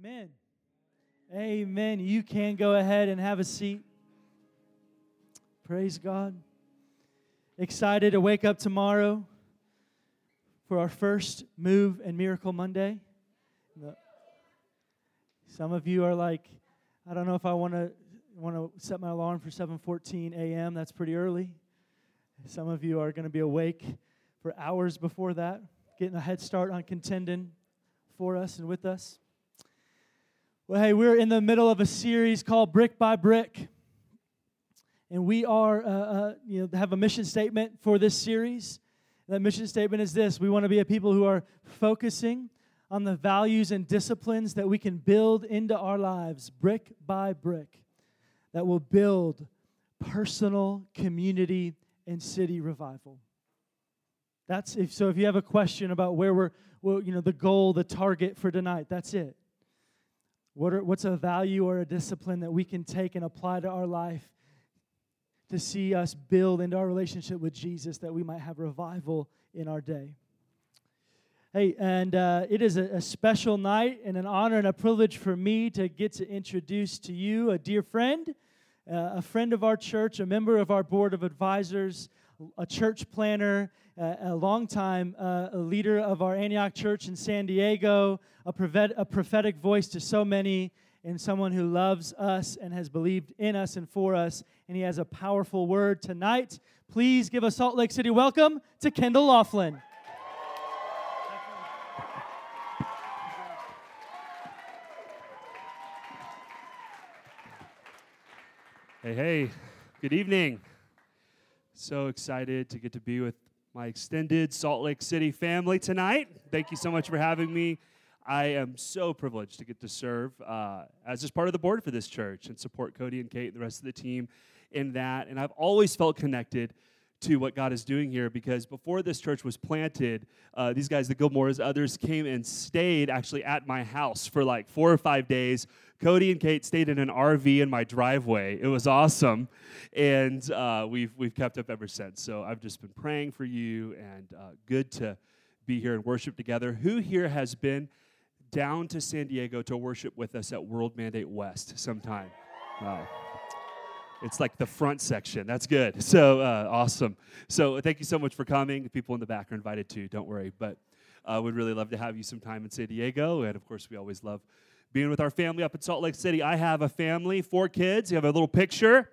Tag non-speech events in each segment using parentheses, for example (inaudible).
Amen. Amen. You can go ahead and have a seat. Praise God. Excited to wake up tomorrow for our first Move and Miracle Monday. Some of you are like, I don't know if I want to want to set my alarm for 7:14 a.m. That's pretty early. Some of you are going to be awake for hours before that, getting a head start on contending for us and with us. Well, hey, we're in the middle of a series called Brick by Brick. And we are, uh, uh, you know, have a mission statement for this series. That mission statement is this we want to be a people who are focusing on the values and disciplines that we can build into our lives, brick by brick, that will build personal, community, and city revival. That's if so. If you have a question about where we're, well, you know, the goal, the target for tonight, that's it. What are, what's a value or a discipline that we can take and apply to our life to see us build into our relationship with Jesus that we might have revival in our day? Hey, and uh, it is a, a, special night and an honor and a privilege for me to get to introduce to you a dear friend, uh, a friend of our church, a member of our board of advisors, a church planter, uh, a longtime uh, a leader of our Antioch church in San Diego, a, a prophetic voice to so many, and someone who loves us and has believed in us and for us. And he has a powerful word tonight. Please give a Salt Lake City welcome to Kendall Laughlin. Hey, hey, good evening. So excited to get to be with my extended Salt Lake City family tonight. Thank you so much for having me. I am so privileged to get to serve uh, as just part of the board for this church and support Cody and Kate and the rest of the team in that. And I've always felt connected to what God is doing here because before this church was planted, uh, these guys, the Gilmores, others came and stayed actually at my house for like four or five days. Cody and Kate stayed in an RV in my driveway. It was awesome, and uh, we've we've kept up ever since. So I've just been praying for you, and uh, good to be here and worship together. Who here has been down to San Diego to worship with us at World Mandate West sometime? Wow. It's like the front section. That's good. (laughs) So uh, awesome. So thank you so much for coming. People in the back are invited too. Don't worry. But uh, we'd really love to have you sometime in San Diego. And of course, we always love being with our family up in Salt Lake City. I have a family, four kids. You have a little picture.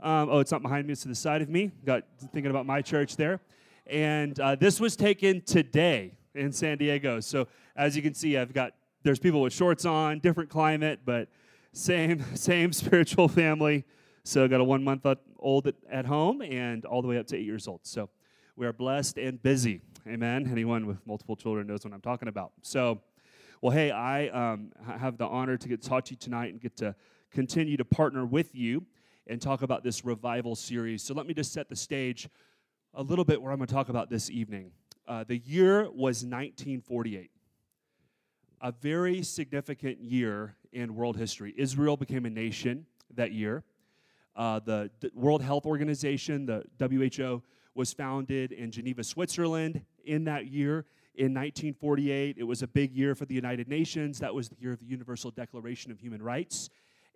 Um, oh, it's not behind me. It's to the side of me. Got thinking about my church there. And uh, this was taken today in San Diego. So as you can see, I've got there's people with shorts on, different climate, but same (laughs) same (laughs) spiritual family. So I got a one month old at home and all the way up to eight years old. So we are blessed and busy. Amen. Anyone with multiple children knows what I'm talking about. So, well, hey, I um, have the honor to get to talk to you tonight and get to continue to partner with you and talk about this revival series. So let me just set the stage a little bit where I'm going to talk about this evening. Uh, the year was 1948, a very significant year in world history. Israel became a nation that year. Uh, the World Health Organization, the WHO, was founded in Geneva, Switzerland in that year. In 1948, it was a big year for the United Nations. That was the year of the Universal Declaration of Human Rights.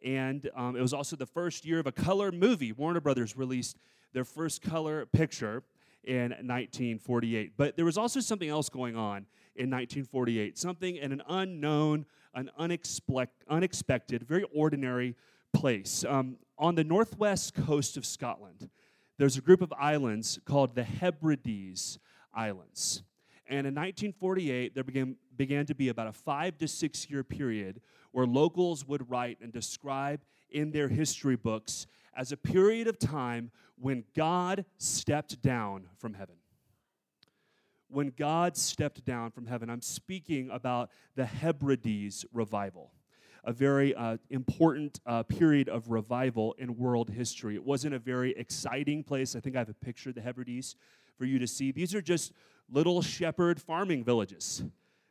And um, it was also the first year of a color movie. Warner Brothers released their first color picture in 1948. But there was also something else going on in 1948, something in an unknown, an unexpected very ordinary place. Um, on the northwest coast of Scotland, there's a group of islands called the Hebrides Islands. And in 1948, there began, began to be about a five to six year period where locals would write and describe in their history books as a period of time when God stepped down from heaven. When God stepped down from heaven, I'm speaking about the Hebrides revival a very uh, important uh, period of revival in world history. It wasn't a very exciting place. I think I have a picture of the Hebrides for you to see. These are just little shepherd farming villages.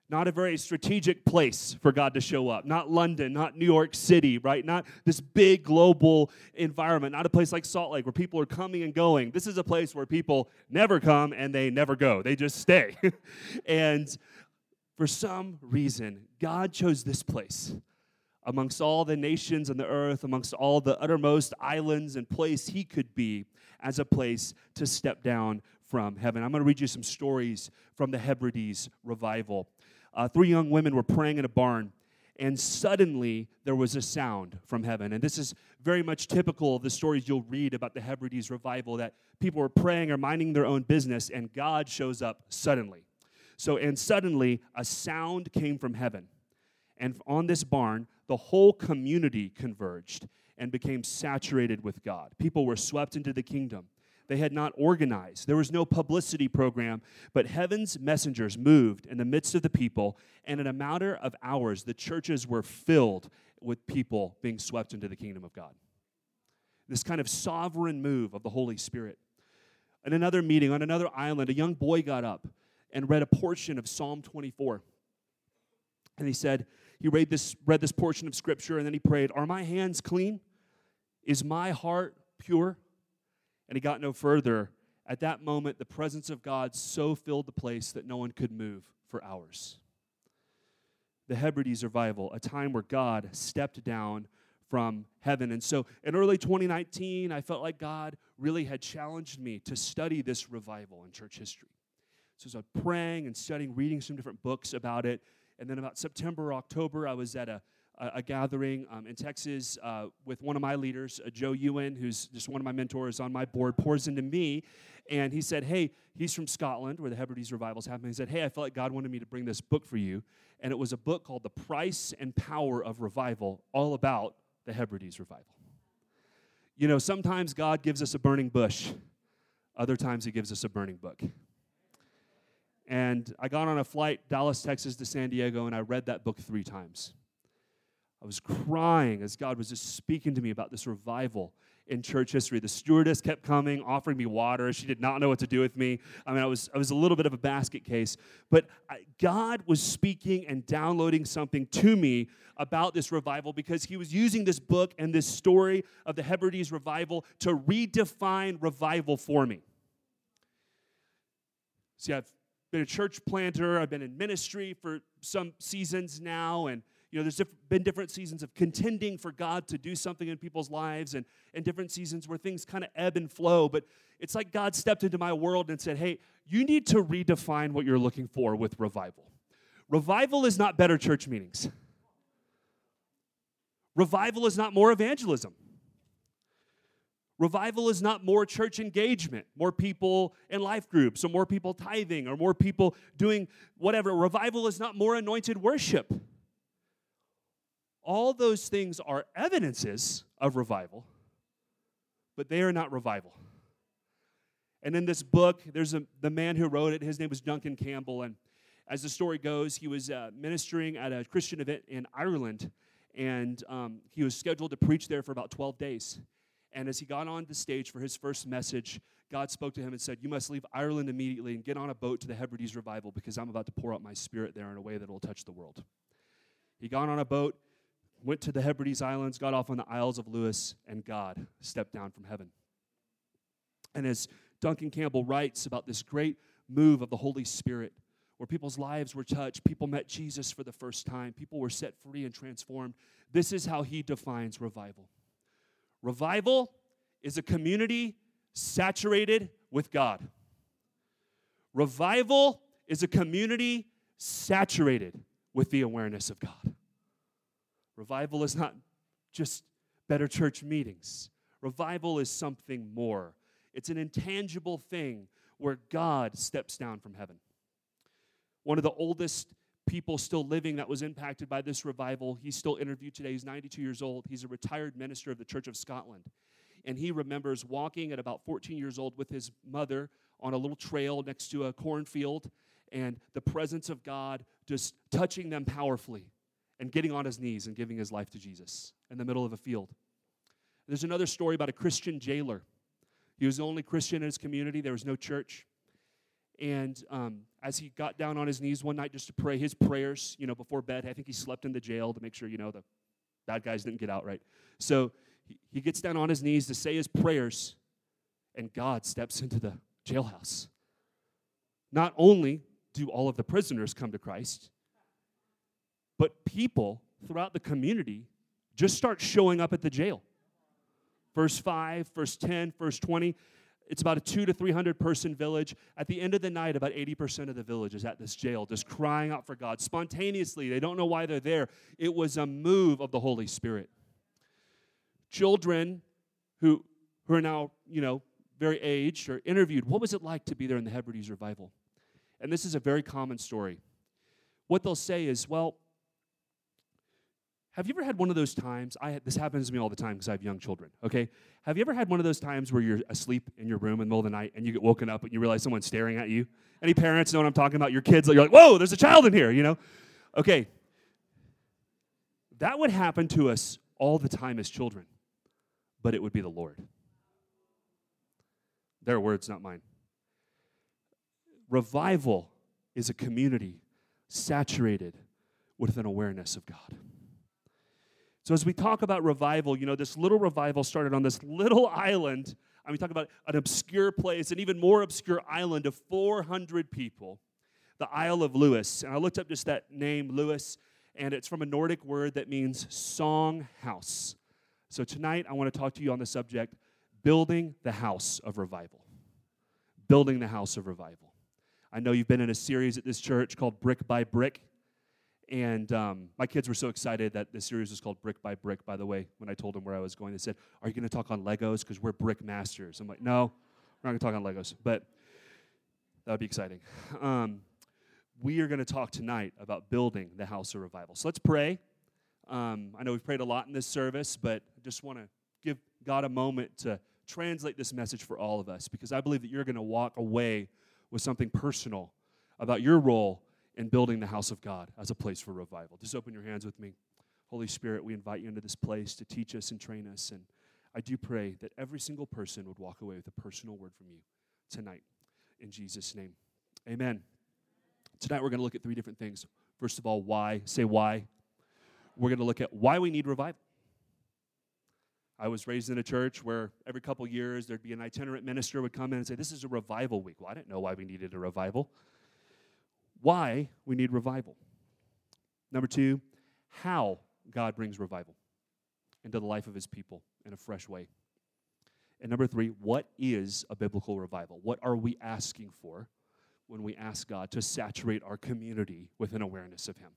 Not a very strategic place for God to show up. Not London, not New York City, right? Not this big global environment. Not a place like Salt Lake where people are coming and going. This is a place where people never come and they never go. They just stay. (laughs) and for some reason, God chose this place amongst all the nations on the earth, amongst all the uttermost islands and place he could be as a place to step down from heaven. I'm going to read you some stories from the Hebrides revival. Uh, three young women were praying in a barn, and suddenly there was a sound from heaven. And this is very much typical of the stories you'll read about the Hebrides revival that people were praying or minding their own business, and God shows up suddenly. So, and suddenly a sound came from heaven. And on this barn, the whole community converged and became saturated with God. People were swept into the kingdom. They had not organized. There was no publicity program, but heaven's messengers moved in the midst of the people, and in a matter of hours, the churches were filled with people being swept into the kingdom of God. This kind of sovereign move of the Holy Spirit. In another meeting on another island, a young boy got up and read a portion of Psalm 24. And he said, he read this, read this portion of scripture and then he prayed, Are my hands clean? Is my heart pure? And he got no further. At that moment, the presence of God so filled the place that no one could move for hours. The Hebrides revival, a time where God stepped down from heaven. And so in early 2019, I felt like God really had challenged me to study this revival in church history. So as I was praying and studying, reading some different books about it, and then about September, or October, I was at a, a, a gathering um, in Texas uh, with one of my leaders, uh, Joe Ewan, who's just one of my mentors on my board, pours into me. And he said, Hey, he's from Scotland, where the Hebrides revivals happen. He said, Hey, I felt like God wanted me to bring this book for you. And it was a book called The Price and Power of Revival, all about the Hebrides revival. You know, sometimes God gives us a burning bush, other times He gives us a burning book. And I got on a flight, Dallas, Texas to San Diego, and I read that book three times. I was crying as God was just speaking to me about this revival in church history. The stewardess kept coming, offering me water. She did not know what to do with me. I mean, I was, I was a little bit of a basket case. But I, God was speaking and downloading something to me about this revival because he was using this book and this story of the Hebrides revival to redefine revival for me. See, I've been a church planter, I've been in ministry for some seasons now, and you know, there's diff- been different seasons of contending for God to do something in people's lives, and, and different seasons where things kind of ebb and flow. But it's like God stepped into my world and said, Hey, you need to redefine what you're looking for with revival. Revival is not better church meetings, revival is not more evangelism. Revival is not more church engagement, more people in life groups, or more people tithing, or more people doing whatever. Revival is not more anointed worship. All those things are evidences of revival, but they are not revival. And in this book, there's a, the man who wrote it, his name was Duncan Campbell. And as the story goes, he was uh, ministering at a Christian event in Ireland, and um, he was scheduled to preach there for about 12 days. And as he got on the stage for his first message, God spoke to him and said, You must leave Ireland immediately and get on a boat to the Hebrides revival because I'm about to pour out my spirit there in a way that will touch the world. He got on a boat, went to the Hebrides Islands, got off on the Isles of Lewis, and God stepped down from heaven. And as Duncan Campbell writes about this great move of the Holy Spirit, where people's lives were touched, people met Jesus for the first time, people were set free and transformed, this is how he defines revival. Revival is a community saturated with God. Revival is a community saturated with the awareness of God. Revival is not just better church meetings, revival is something more. It's an intangible thing where God steps down from heaven. One of the oldest people still living that was impacted by this revival. He's still interviewed today. He's 92 years old. He's a retired minister of the Church of Scotland. And he remembers walking at about 14 years old with his mother on a little trail next to a cornfield and the presence of God just touching them powerfully and getting on his knees and giving his life to Jesus in the middle of a field. There's another story about a Christian jailer. He was the only Christian in his community, there was no church. And um, as he got down on his knees one night just to pray his prayers, you know, before bed, I think he slept in the jail to make sure, you know, the bad guys didn't get out, right? So he, he gets down on his knees to say his prayers, and God steps into the jailhouse. Not only do all of the prisoners come to Christ, but people throughout the community just start showing up at the jail. Verse 5, verse 10, verse 20. It's about a two to 300 person village. At the end of the night, about 80% of the village is at this jail, just crying out for God spontaneously. They don't know why they're there. It was a move of the Holy Spirit. Children who, who are now, you know, very aged are interviewed. What was it like to be there in the Hebrides revival? And this is a very common story. What they'll say is, well, have you ever had one of those times? I this happens to me all the time because I have young children. Okay, have you ever had one of those times where you're asleep in your room in the middle of the night and you get woken up and you realize someone's staring at you? Any parents know what I'm talking about? Your kids, you're like, whoa, there's a child in here. You know? Okay, that would happen to us all the time as children, but it would be the Lord. Their words, not mine. Revival is a community saturated with an awareness of God. So, as we talk about revival, you know, this little revival started on this little (laughs) island. I mean, talk about an obscure place, an even more obscure island of 400 people, the Isle of Lewis. And I looked up just that name, Lewis, and it's from a Nordic word that means song house. So, tonight I want to talk to you on the subject building the house of revival. Building the house of revival. I know you've been in a series at this church called Brick by Brick. And um, my kids were so excited that the series was called Brick by Brick, by the way, when I told them where I was going. They said, Are you going to talk on Legos? Because we're brick masters. I'm like, No, we're not going to talk on Legos. But that would be exciting. Um, we are going to talk tonight about building the house of revival. So let's pray. Um, I know we've prayed a lot in this service, but I just want to give God a moment to translate this message for all of us because I believe that you're going to walk away with something personal about your role in building the house of God as a place for revival. Just open your hands with me. Holy Spirit, we invite you into this place to teach us and train us. And I do pray that every single person would walk away with a personal word from you tonight. In Jesus' name. Amen. Tonight we're going to look at three different things. First of all, why? Say why. We're going to look at why we need revival. I was raised in a church where every couple years there'd be an itinerant minister would come in and say, This is a revival week. Well, I didn't know why we needed a revival why we need revival. Number two, how God brings revival into the life of his people in a fresh way. And number three, what is a biblical revival? What are we asking for when we ask God to saturate our community with an awareness of him?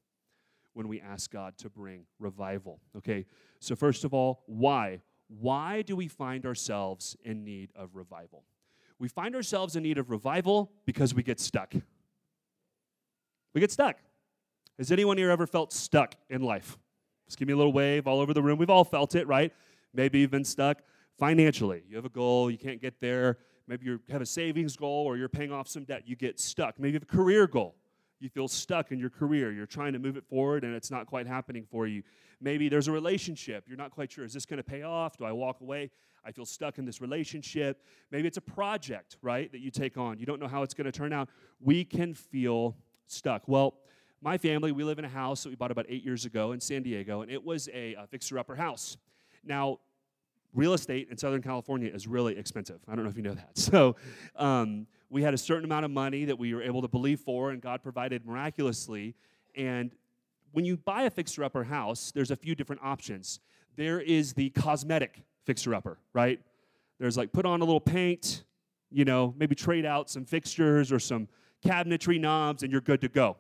When we ask God to bring revival. Okay, so first of all, why? Why do we find ourselves in need of revival? We find ourselves in need of revival because we get stuck. We get stuck. Has anyone here ever felt stuck in life? Just give me a little wave all over the room. We've all felt it, right? Maybe you've been stuck financially. You have a goal, you can't get there. Maybe you have a savings goal or you're paying off some debt. You get stuck. Maybe you have a career goal. You feel stuck in your career. You're trying to move it forward and it's not quite happening for you. Maybe there's a relationship. You're not quite sure. Is this going to pay off? Do I walk away? I feel stuck in this relationship. Maybe it's a project, right, that you take on. You don't know how it's going to turn out. We can feel stuck. Well, my family, we live in a house that we bought about eight years ago in San Diego, and it was a, a fixer upper house. Now, real estate in Southern California is really expensive. I don't know if you know that. (laughs) So, um, we had a certain amount of money that we were able to believe for, and God provided miraculously. And when you buy a fixer upper house, there's a few different options. There is the cosmetic fixer upper, right? There's like put on a little paint, you know, maybe trade out some fixtures or some cabinetry knobs, and you're good to go.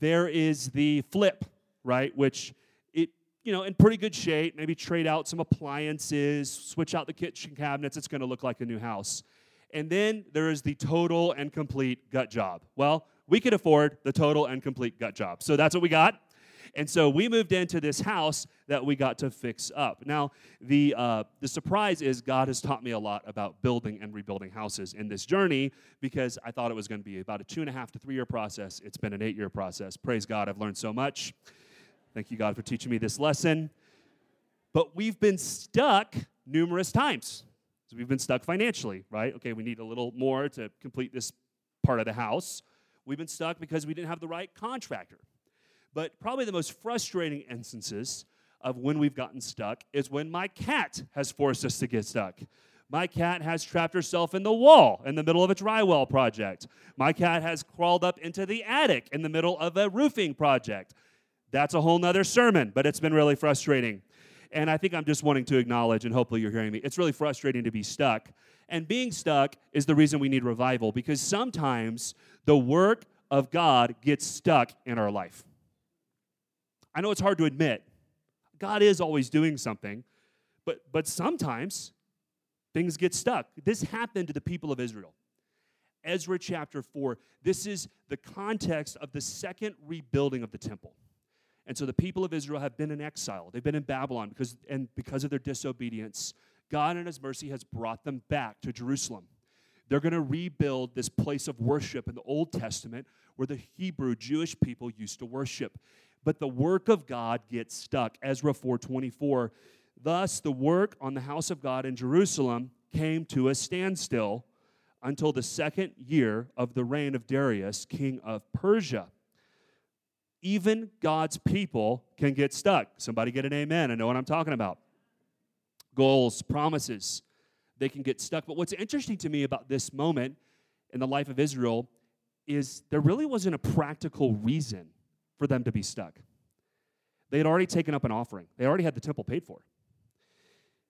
There is the flip, right, which it, you know, in pretty good shape, maybe trade out some appliances, switch out the kitchen cabinets, it's going to look like a new house. And then there is the total and complete gut job. Well, we could afford the total and complete gut job. So that's what we got. And so we moved into this house that we got to fix up. Now, the, uh, the surprise is God has taught me a lot about building and rebuilding houses in this journey because I thought it was going to be about a two and a half to three year process. It's been an eight year process. Praise God, I've learned so much. Thank you, God, for teaching me this lesson. But we've been stuck numerous times. So we've been stuck financially, right? Okay, we need a little more to complete this part of the house. We've been stuck because we didn't have the right contractor. But probably the most frustrating instances of when we've gotten stuck is when my cat has forced us to get stuck. My cat has trapped herself in the wall in the middle of a drywall project. My cat has crawled up into the attic in the middle of a roofing project. That's a whole nother sermon, but it's been really frustrating. And I think I'm just wanting to acknowledge, and hopefully you're hearing me, it's really frustrating to be stuck. And being stuck is the reason we need revival because sometimes the work of God gets stuck in our life. I know it's hard to admit. God is always doing something, but, but sometimes things get stuck. This happened to the people of Israel. Ezra chapter 4, this is the context of the second rebuilding of the temple. And so the people of Israel have been in exile. They've been in Babylon because and because of their disobedience, God in his mercy has brought them back to Jerusalem. They're going to rebuild this place of worship in the Old Testament where the Hebrew Jewish people used to worship. But the work of God gets stuck. Ezra 4:24. Thus the work on the house of God in Jerusalem came to a standstill until the second year of the reign of Darius, king of Persia. Even God's people can get stuck. Somebody get an amen. I know what I'm talking about. Goals, promises, they can get stuck. But what's interesting to me about this moment in the life of Israel is there really wasn't a practical reason for them to be stuck. They had already taken up an offering, they already had the temple paid for,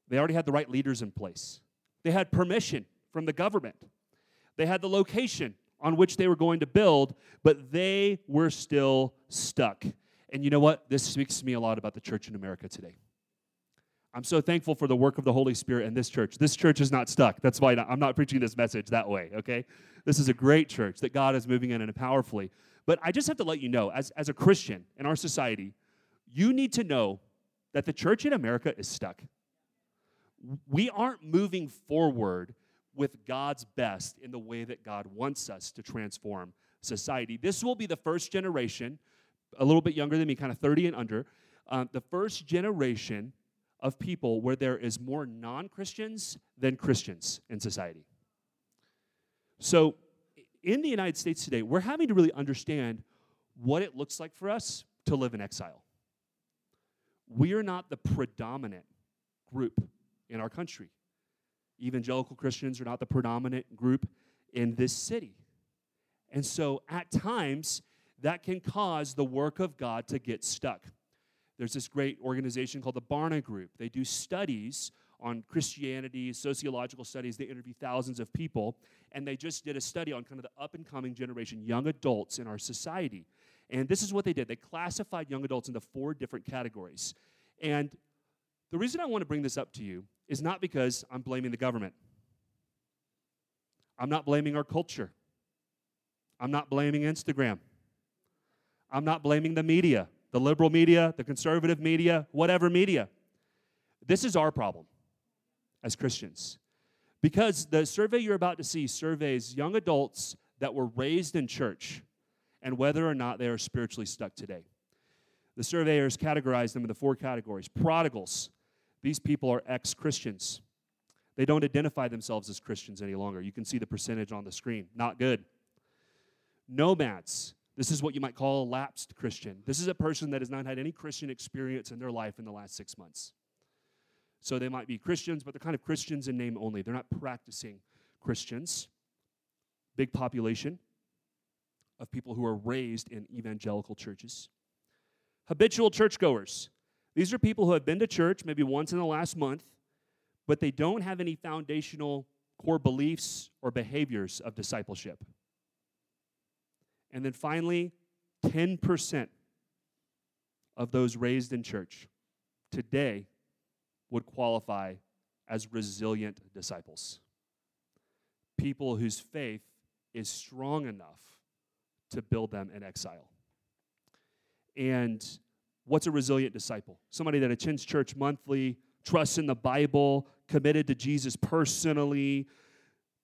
they already had the right leaders in place, they had permission from the government, they had the location on which they were going to build, but they were still stuck. And you know what? This speaks to me a lot about the church in America today. I'm so thankful for the work of the Holy Spirit in this church. This church is not stuck. That's why I'm not preaching this message that way, okay? This is a great church that God is moving in and powerfully. But I just have to let you know, as, as a Christian in our society, you need to know that the church in America is stuck. We aren't moving forward with God's best in the way that God wants us to transform society. This will be the first generation, a little bit younger than me, kind of 30 and under, um, the first generation of people where there is more non Christians than Christians in society. So, in the United States today, we're having to really understand what it looks like for us to live in exile. We are not the predominant group in our country. Evangelical Christians are not the predominant group in this city. And so, at times, that can cause the work of God to get stuck. There's this great organization called the Barna Group. They do studies on Christianity, sociological studies. They interview thousands of people, and they just did a study on kind of the up and coming generation, young adults in our society. And this is what they did they classified young adults into four different categories. And the reason I want to bring this up to you is not because I'm blaming the government, I'm not blaming our culture, I'm not blaming Instagram, I'm not blaming the media the liberal media, the conservative media, whatever media. This is our problem as Christians. Because the survey you're about to see surveys young adults that were raised in church and whether or not they are spiritually stuck today. The surveyors categorized them into four categories prodigals, these people are ex Christians. They don't identify themselves as Christians any longer. You can see the percentage on the screen. Not good. Nomads, this is what you might call a lapsed Christian. This is a person that has not had any Christian experience in their life in the last six months. So they might be Christians, but they're kind of Christians in name only. They're not practicing Christians. Big population of people who are raised in evangelical churches. Habitual churchgoers. These are people who have been to church maybe once in the last month, but they don't have any foundational core beliefs or behaviors of discipleship. And then finally, 10% of those raised in church today would qualify as resilient disciples. People whose faith is strong enough to build them in exile. And what's a resilient disciple? Somebody that attends church monthly, trusts in the Bible, committed to Jesus personally,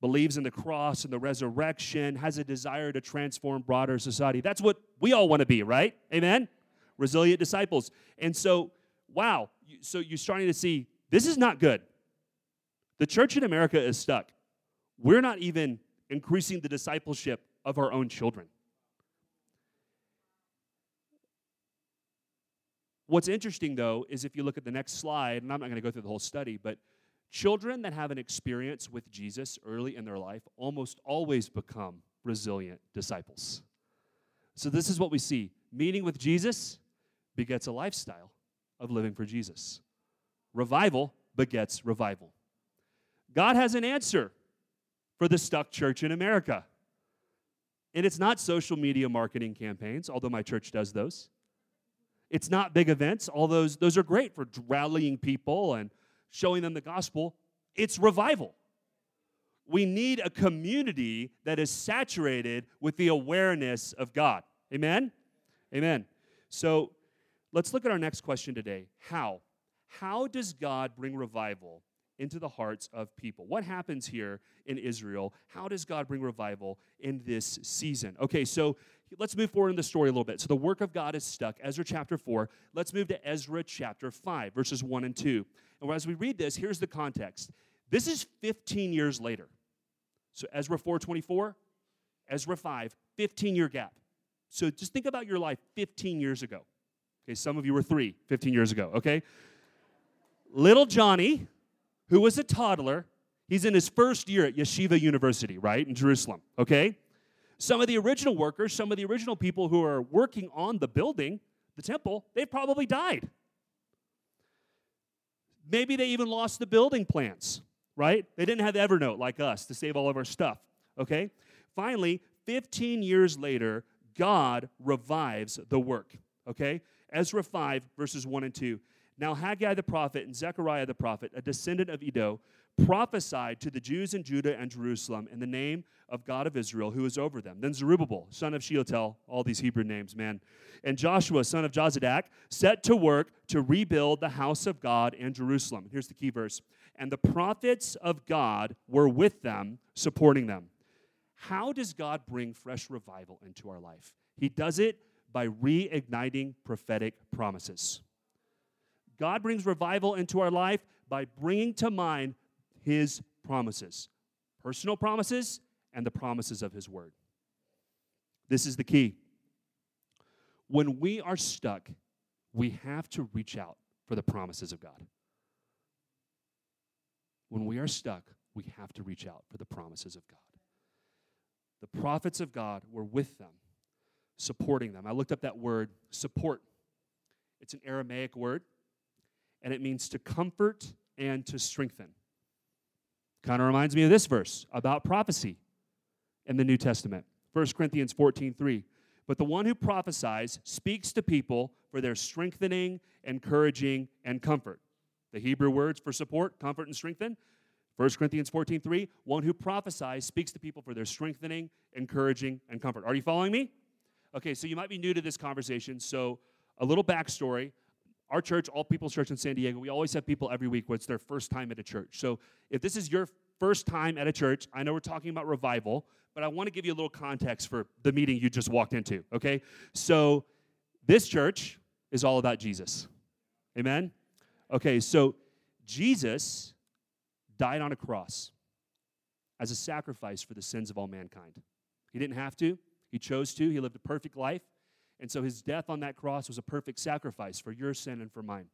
believes in the cross and the resurrection, has a desire to transform broader society. That's what we all want to be, right? Amen? Resilient disciples. And so, wow, so you're starting to see this is not good. The church in America is stuck. We're not even increasing the discipleship of our own children. What's interesting, though, is if you look at the next slide, and I'm not going to go through the whole study, but Children that have an experience with Jesus early in their life almost always become resilient disciples. So, this is what we see meeting with Jesus, begets a lifestyle of living for Jesus. Revival begets revival. God has an answer for the stuck church in America. And it's not social media marketing campaigns, although my church does those. It's not big events, all those, those are great for rallying people and showing them the gospel. It's revival. We need a community that is saturated with the awareness of God. Amen? Amen. So let's look at our next question today. How? How does God bring revival into the hearts of people? What happens here in Israel? How does God bring revival in this season? Okay, so let's move forward in the story a little bit. So the work of God is stuck. Ezra chapter 4. Let's move to Ezra chapter 5, verses 1 and 2. And as we read this, here's the context. This is 15 years later. So Ezra 4:24, Ezra 5, 15 year gap. So just think about your life 15 years ago. Okay, some of you were 3 15 years ago, okay? Little Johnny, who was a toddler, he's in his first year at Yeshiva University, right, in Jerusalem, okay? Some of the original workers, some of the original people who are working on the building, the temple, they've probably died. Maybe they even lost the building plans, right? They didn't have Evernote like us to save all of our stuff, okay? Finally, 15 years later, God revives the work, okay? Ezra 5, verses 1 and 2. Now Haggai the prophet and Zechariah the prophet, a descendant of Iddo, prophesied to the Jews in Judah and Jerusalem in the name of God of Israel, who is over them. Then Zerubbabel, son of Shealtiel, all these Hebrew names, man, and Joshua, son of Jozadak, set to work to rebuild the house of God in Jerusalem. Here's the key verse. And the prophets of God were with them, supporting them. How does God bring fresh revival into our life? He does it by reigniting prophetic promises. God brings revival into our life by bringing to mind his promises personal promises and the promises of his word. This is the key. When we are stuck, we have to reach out for the promises of God. When we are stuck, we have to reach out for the promises of God. The prophets of God were with them, supporting them. I looked up that word, support. It's an Aramaic word and it means to comfort and to strengthen. Kind of reminds me of this verse about prophecy in the New Testament. 1 Corinthians 14 3. But the one who prophesies speaks to people for their strengthening, encouraging, and comfort. The Hebrew words for support, comfort, and strengthen. 1 Corinthians 14 3. One who prophesies speaks to people for their strengthening, encouraging, and comfort. Are you following me? Okay, so you might be new to this conversation. So, a little backstory our church, All People's Church in San Diego, we always have people every week where it's their first time at a church. So if this is your first time at a church, I know we're talking about revival, but I want to give you a little context for the meeting you just walked into, okay? So this church is all about Jesus. Amen? Okay, so Jesus died on a cross as a sacrifice for the sins of all mankind. He didn't have to, he chose to. He lived a perfect life. And so his death on that cross was a perfect sacrifice for your sin and for mine.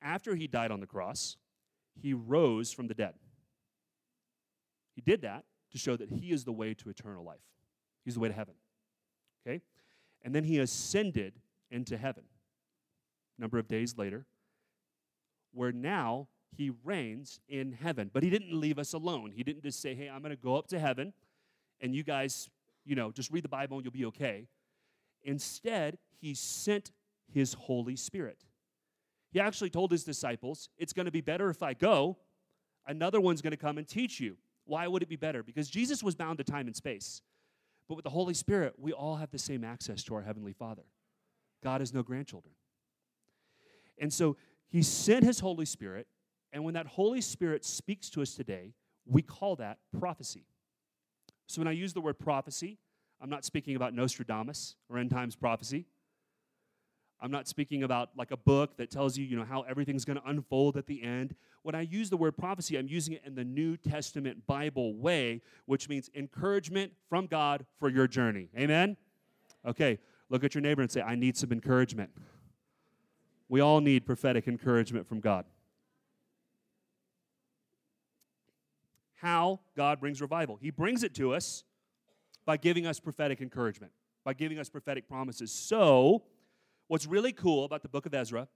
After he died on the cross, he rose from the dead. He did that to show that he is the way to eternal life. He's the way to heaven. Okay? And then he ascended into heaven a number of days later, where now he reigns in heaven. But he didn't leave us alone. He didn't just say, hey, I'm going to go up to heaven and you guys, you know, just read the Bible and you'll be okay. Instead, he sent his Holy Spirit. He actually told his disciples, It's going to be better if I go. Another one's going to come and teach you. Why would it be better? Because Jesus was bound to time and space. But with the Holy Spirit, we all have the same access to our Heavenly Father. God has no grandchildren. And so he sent his Holy Spirit, and when that Holy Spirit speaks to us today, we call that prophecy. So when I use the word prophecy, I'm not speaking about Nostradamus or end times prophecy. I'm not speaking about like a book that tells you, you know, how everything's going to unfold at the end. When I use the word prophecy, I'm using it in the New Testament Bible way, which means encouragement from God for your journey. Amen? Okay, look at your neighbor and say, I need some encouragement. We all need prophetic encouragement from God. How God brings revival. He brings it to us by giving us prophetic encouragement, by giving us prophetic promises. So, What's really cool about the book of Ezra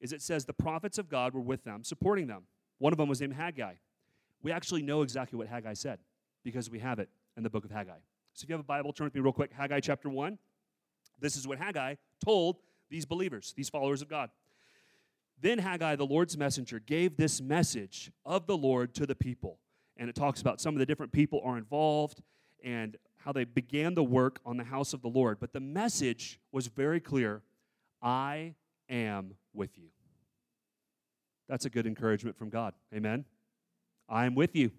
is it says the prophets of God were with them, supporting them. One of them was named Haggai. We actually know exactly what Haggai said because we have it in the book of Haggai. So if you have a Bible, turn with me real quick. Haggai chapter 1. This is what Haggai told these believers, these followers of God. Then Haggai, the Lord's messenger, gave this message of the Lord to the people. And it talks about some of the different people are involved and how they began the work on the house of the Lord. But the message was very clear I am with you. That's a good encouragement from God. Amen. I am with you.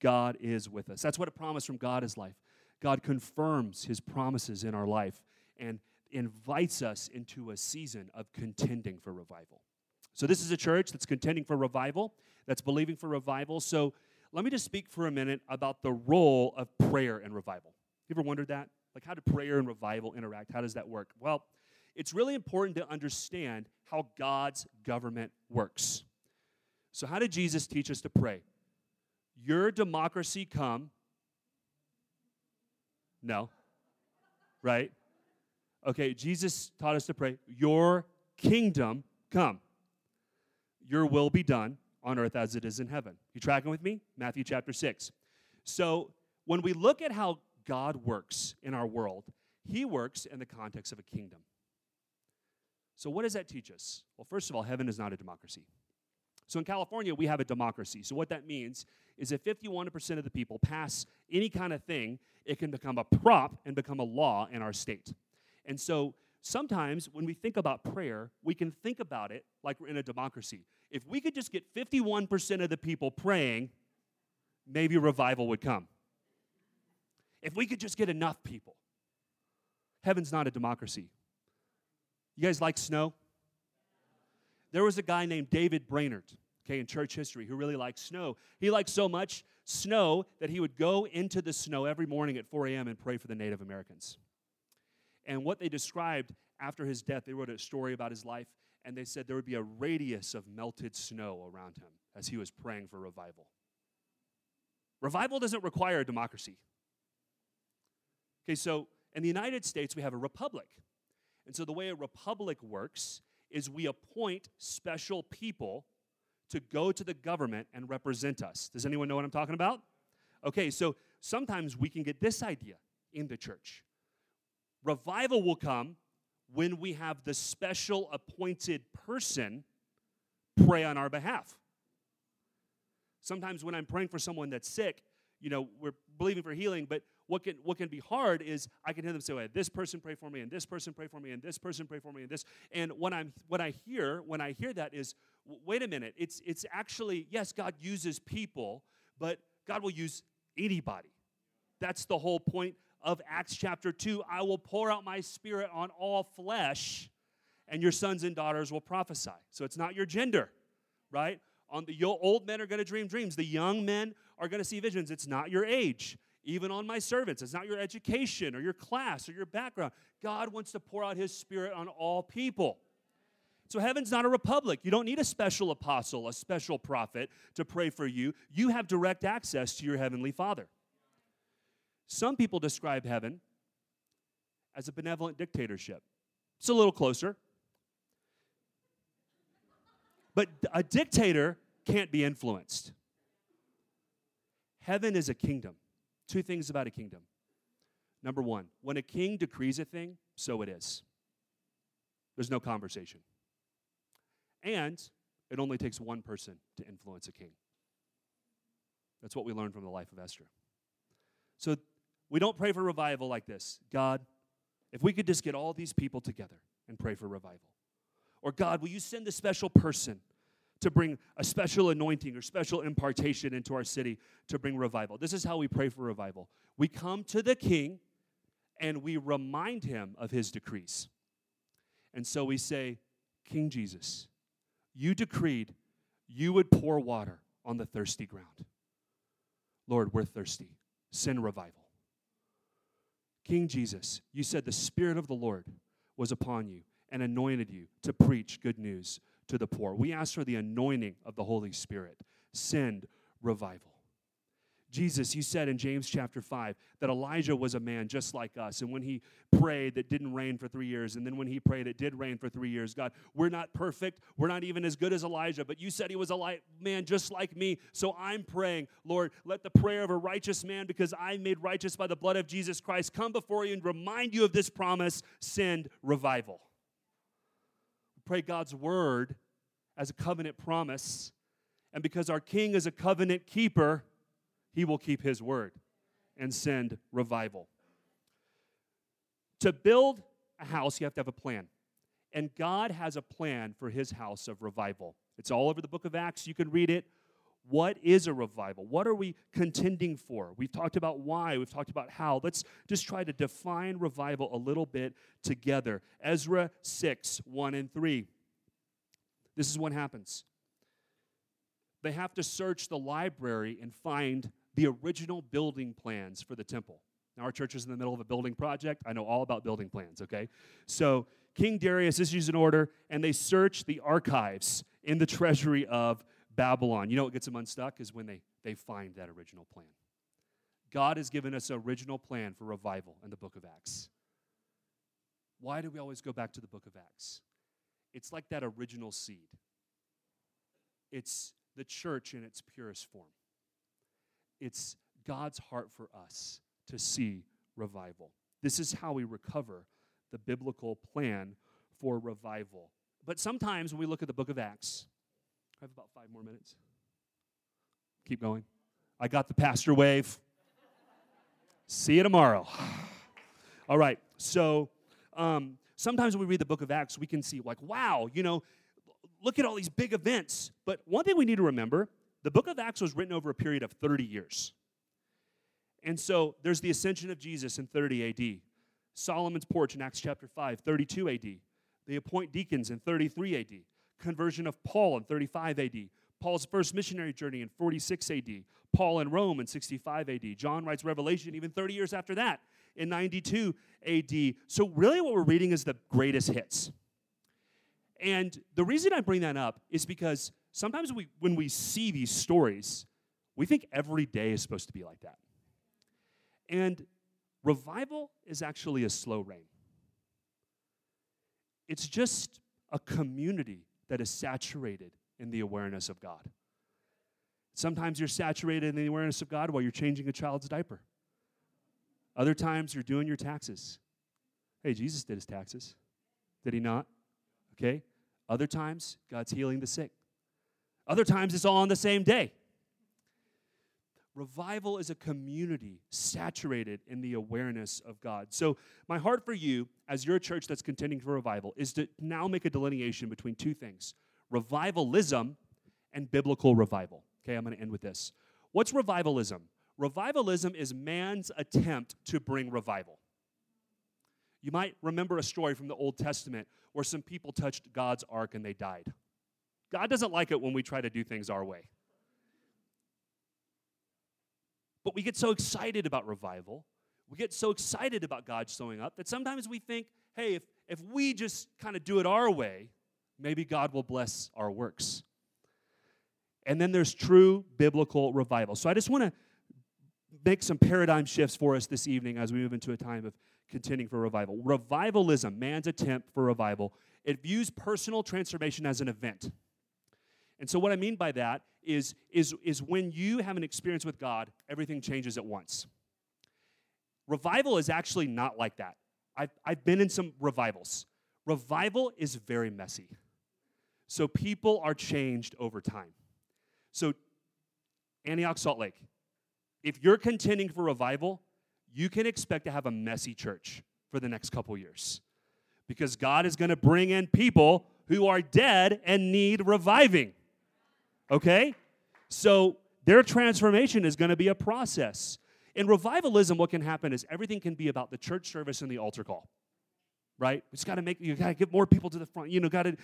God is with us. That's what a promise from God is like. God confirms his promises in our life and invites us into a season of contending for revival. So, this is a church that's contending for revival, that's believing for revival. So, let me just speak for a minute about the role of prayer and revival. You ever wondered that? Like, how do prayer and revival interact? How does that work? Well, it's really important to understand how God's government works. So, how did Jesus teach us to pray? Your democracy come. No. Right? Okay, Jesus taught us to pray, Your kingdom come. Your will be done on earth as it is in heaven. You tracking with me? Matthew chapter 6. So, when we look at how God works in our world, He works in the context of a kingdom. So, what does that teach us? Well, first of all, heaven is not a democracy. So, in California, we have a democracy. So, what that means is if 51% of the people pass any kind of thing, it can become a prop and become a law in our state. And so sometimes when we think about prayer, we can think about it like we're in a democracy. If we could just get 51% of the people praying, maybe revival would come. If we could just get enough people. Heaven's not a democracy. You guys like snow? There was a guy named David Brainerd, okay, in church history, who really liked snow. He liked so much snow that he would go into the snow every morning at 4 a.m. and pray for the Native Americans. And what they described after his death, they wrote a story about his life, and they said there would be a radius of melted snow around him as he was praying for revival. Revival doesn't require a democracy. Okay, so in the United States, we have a republic. And so the way a republic works is we appoint special people to go to the government and represent us. Does anyone know what I'm talking about? Okay, so sometimes we can get this idea in the church Revival will come when we have the special appointed person pray on our behalf. Sometimes when I'm praying for someone that's sick, you know, we're believing for healing, but what can what can be hard is I can hear them say, well, "This person pray for me, and this person pray for me, and this person pray for me, and this." And when I'm what I hear when I hear that is, wait a minute, it's it's actually yes, God uses people, but God will use anybody. That's the whole point of Acts chapter 2 I will pour out my spirit on all flesh, and your sons and daughters will prophesy. So it's not your gender, right? On the old men are going to dream dreams. The young men are going to see visions. It's not your age. Even on my servants, it's not your education or your class or your background. God wants to pour out his spirit on all people. So heaven's not a republic. You don't need a special apostle, a special prophet to pray for you. You have direct access to your heavenly Father. Some people describe heaven as a benevolent dictatorship. It's a little closer. But a dictator can't be influenced. Heaven is a kingdom. Two things about a kingdom. Number one, when a king decrees a thing, so it is. There's no conversation. And it only takes one person to influence a king. That's what we learned from the life of Esther. So we don't pray for revival like this God, if we could just get all these people together and pray for revival. Or, God, will you send a special person to bring a special anointing or special impartation into our city to bring revival? This is how we pray for revival. We come to the king and we remind him of his decrees. And so we say, King Jesus, you decreed you would pour water on the thirsty ground. Lord, we're thirsty. Send revival. King Jesus, you said the Spirit of the Lord was upon you and anointed you to preach good news to the poor. We ask for the anointing of the Holy Spirit. Send revival. Jesus, you said in James chapter 5 that Elijah was a man just like us. And when he prayed, that didn't rain for three years. And then when he prayed, it did rain for three years. God, we're not perfect. We're not even as good as Elijah, but you said he was a man just like me. So I'm praying, Lord, let the prayer of a righteous man, because I'm made righteous by the blood of Jesus Christ, come before you and remind you of this promise send revival. Pray God's word as a covenant promise. And because our king is a covenant keeper, he will keep his word and send revival. To build a house, you have to have a plan. And God has a plan for his house of revival. It's all over the book of Acts. You can read it. What is a revival? What are we contending for? We've talked about why, we've talked about how. Let's just try to define revival a little bit together. Ezra 6, 1 and 3. This is what happens. They have to search the library and find the original building plans for the temple. Now, our church is in the middle of a building project. I know all about building plans, okay? So, King Darius issues an order, and they search the archives in the treasury of Babylon. You know what gets them unstuck is when they, they find that original plan. God has given us an original plan for revival in the book of Acts. Why do we always go back to the book of Acts? It's like that original seed, it's the church in its purest form. It's God's heart for us to see revival. This is how we recover the biblical plan for revival. But sometimes when we look at the book of Acts, I have about five more minutes. Keep going. I got the pastor wave. See you tomorrow. (sighs) All right. So um, sometimes when we read the book of Acts, we can see, like, wow, you know, look at all these big events. But one thing we need to remember the book of Acts was written over a period of 30 years. And so there's the ascension of Jesus in 30 AD, Solomon's porch in Acts chapter 5, 32 AD. They appoint deacons in 33 AD, conversion of Paul in 35 AD, Paul's first missionary journey in 46 AD, Paul in Rome in 65 AD. John writes Revelation even 30 years after that in 92 AD. So, really, what we're reading is the greatest hits. And the reason I bring that up is because sometimes we, when we see these stories, we think every day is supposed to be like that. And revival is actually a slow rain, it's just a community that is saturated in the awareness of God. Sometimes you're saturated in the awareness of God while you're changing a child's diaper. Other times you're doing your taxes. Hey, Jesus did his taxes. Did he not? Okay. Other times, God's healing the sick. Other times, it's all on the same day. Revival is a community saturated in the awareness of God. So, my heart for you, as your church that's contending for revival, is to now make a delineation between two things revivalism and biblical revival. Okay, I'm going to end with this. What's revivalism? Revivalism is man's attempt to bring revival. You might remember a story from the Old Testament where some people touched God's ark and they died. God doesn't like it when we try to do things our way. But we get so excited about revival, we get so excited about God showing up that sometimes we think, hey, if, if we just kind of do it our way, maybe God will bless our works. And then there's true biblical revival. So I just want to make some paradigm shifts for us this evening as we move into a time of contending for revival. Revivalism, man's attempt for revival, it views personal transformation as an event. And so, what I mean by that is, is, is when you have an experience with God, everything changes at once. Revival is actually not like that. I've, I've been in some revivals. Revival is very messy. So, people are changed over time. So, Antioch Salt Lake, if you're contending for revival, you can expect to have a messy church for the next couple years because God is going to bring in people who are dead and need reviving. Okay? So their transformation is going to be a process. In revivalism, what can happen is everything can be about the church service and the altar call. Right? It's got to make you got to get more people to the front. You know, got to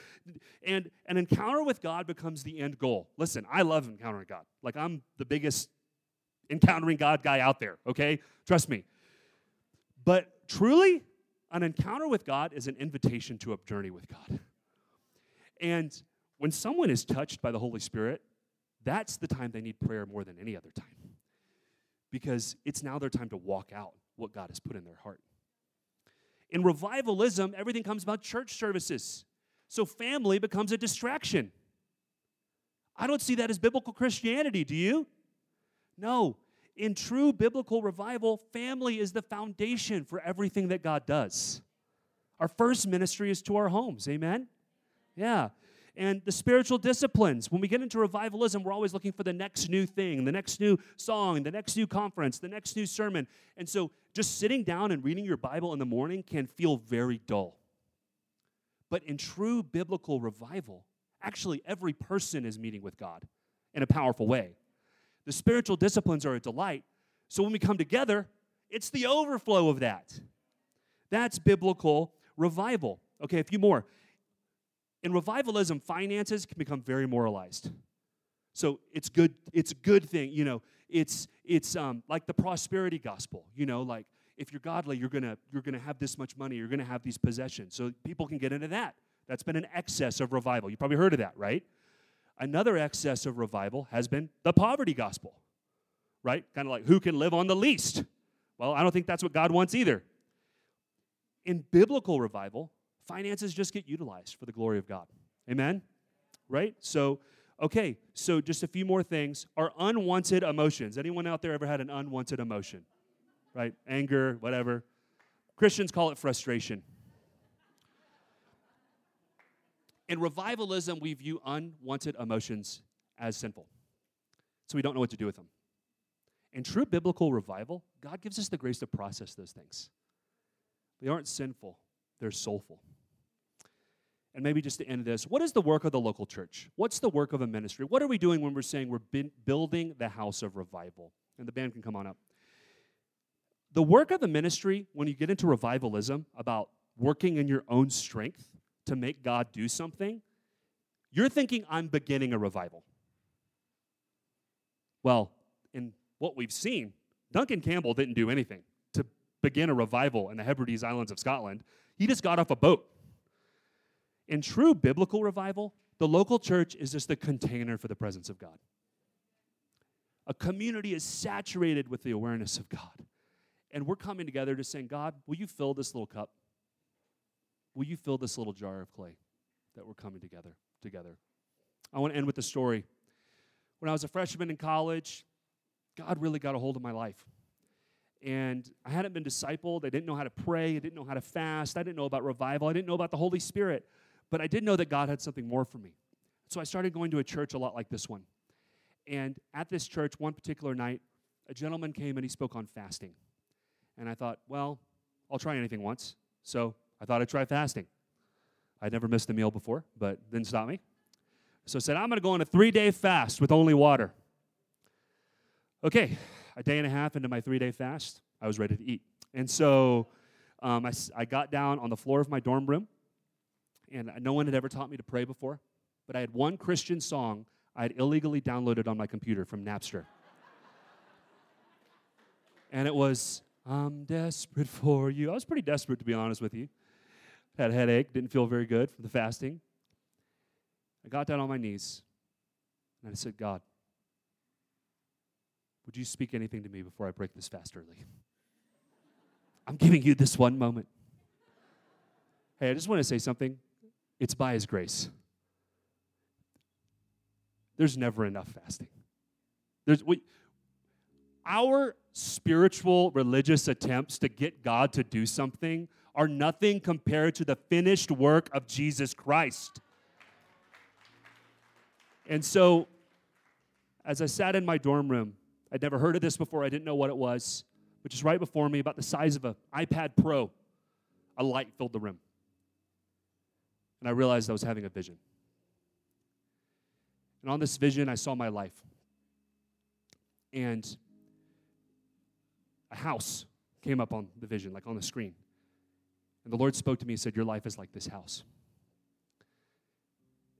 and an encounter with God becomes the end goal. Listen, I love encountering God. Like I'm the biggest encountering God guy out there, okay? Trust me. But truly, an encounter with God is an invitation to a journey with God. And when someone is touched by the Holy Spirit, that's the time they need prayer more than any other time. because it's now their time to walk out what God has put in their heart. In revivalism, everything comes about church services. So family becomes a distraction. I don't see that as biblical Christianity, do you? No. In true biblical revival, family is the foundation for everything that God does. Our first ministry is to our homes, amen? Yeah. And the spiritual disciplines, when we get into revivalism, we're always looking for the next new thing, the next new song, the next new conference, the next new sermon. And so just sitting down and reading your Bible in the morning can feel very dull. But in true biblical revival, actually every person is meeting with God in a powerful way. The spiritual disciplines are a delight. So when we come together, it's the overflow of that. That's biblical revival. Okay, a few more in revivalism, finances can become very moralized. So it's good, it's a good thing, you know, it's it's um, like the prosperity gospel, you know, like if you're godly, you're gonna you're gonna have this much money, you're gonna have these possessions. So people can get into that. That's been an excess of revival. You probably heard of that, right? Another excess of revival has been the poverty gospel, right? Kind of like who can live on the least. Well, I don't think that's what God wants either. In biblical revival, finances just get utilized for the glory of God. Amen? Right? So, okay, so just a few more things. Are unwanted emotions. Anyone out there ever had an unwanted emotion? Right? Anger, whatever. Christians call it frustration. In revivalism, we view unwanted emotions as sinful. So we don't know what to do with them. In true biblical revival, God gives us the grace to process those things. They aren't sinful, they're soulful and maybe just to end this, what is the work of the local church? What's the work of a ministry? What are we doing when we're saying we're building the house of revival? And the band can come on up. The work of the ministry, when you get into revivalism about working in your own strength to make God do something, you're thinking, I'm beginning a revival. Well, in what we've seen, Duncan Campbell didn't do anything to begin a revival in the Hebrides Islands of Scotland. He just got off a boat in true biblical revival, the local church is just the container for the presence of God. A community is saturated with the awareness of God. And we're coming together to saying, God, will you fill this little cup? Will you fill this little jar of clay that we're coming together together? I want to end with a story. When I was a freshman in college, God really got a hold of my life. And I hadn't been discipled. I didn't know how to pray. I didn't know how to fast. I didn't know about revival. I didn't know about the Holy Spirit. But I did know that God had something more for me. So I started going to a church a lot like this one. And at this church, one particular night, a gentleman came and he spoke on fasting. And I thought, well, I'll try anything once. So I thought I'd try fasting. I'd never missed a meal before, but didn't stop me. So I said, I'm going to go on a three day fast with only water. Okay, a day and a half into my three day fast, I was ready to eat. And so um, I, I got down on the floor of my dorm room and no one had ever taught me to pray before, but I had one Christian song I had illegally downloaded on my computer from Napster. and it was, I'm desperate for you. I was pretty desperate, to be honest with you. Had a headache, didn't feel very good from the fasting. I got down on my knees and I said, God, would you speak anything to me before I break this fast early? I'm giving you this one moment. Hey, I just want to say something. It's by His grace. There's never enough fasting. There's, we, our spiritual religious attempts to get God to do something are nothing compared to the finished work of Jesus Christ. And so, as I sat in my dorm room, I'd never heard of this before, I didn't know what it was, which is right before me, about the size of an iPad Pro, a light filled the room and I realized I was having a vision. And on this vision, I saw my life. And a house came up on the vision, like on the screen. And the Lord spoke to me and said, Your life is like this house.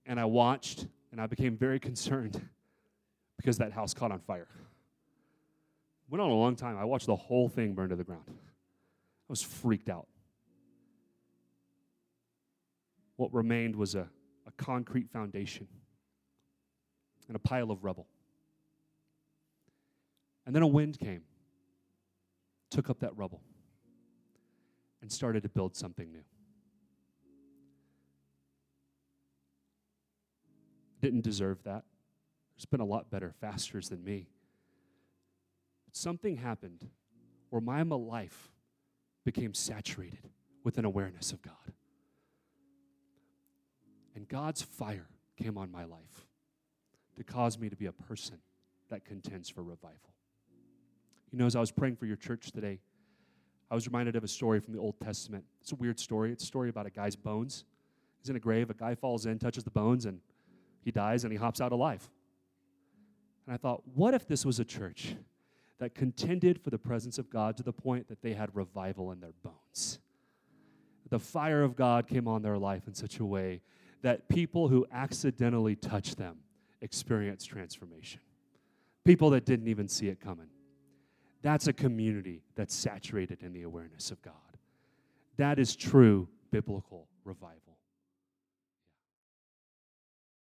And I watched and I became very concerned (laughs) because that house caught on fire. Went on a long time. I watched the whole thing burn to the ground. I was freaked out. What remained was a, a concrete foundation and a pile of rubble. And then a wind came took up that rubble and started to build something new. Didn't deserve that. There's been a lot better fasters than me. But something happened where my life became saturated with an awareness of God. And God's fire came on my life to cause me to be a person that contends for revival. You know, as I was praying for your church today, I was reminded of a story from the Old Testament. It's a weird story. It's a story about a guy's bones. He's in a grave, a guy falls in, touches the bones, and he dies and he hops out alive. And I thought, what if this was a church that contended for the presence of God to the point that they had revival in their bones? The fire of God came on their life in such a way that people who accidentally touch them experience transformation. People that didn't even see it coming. That's a community that's saturated in the awareness of God. That is true biblical revival.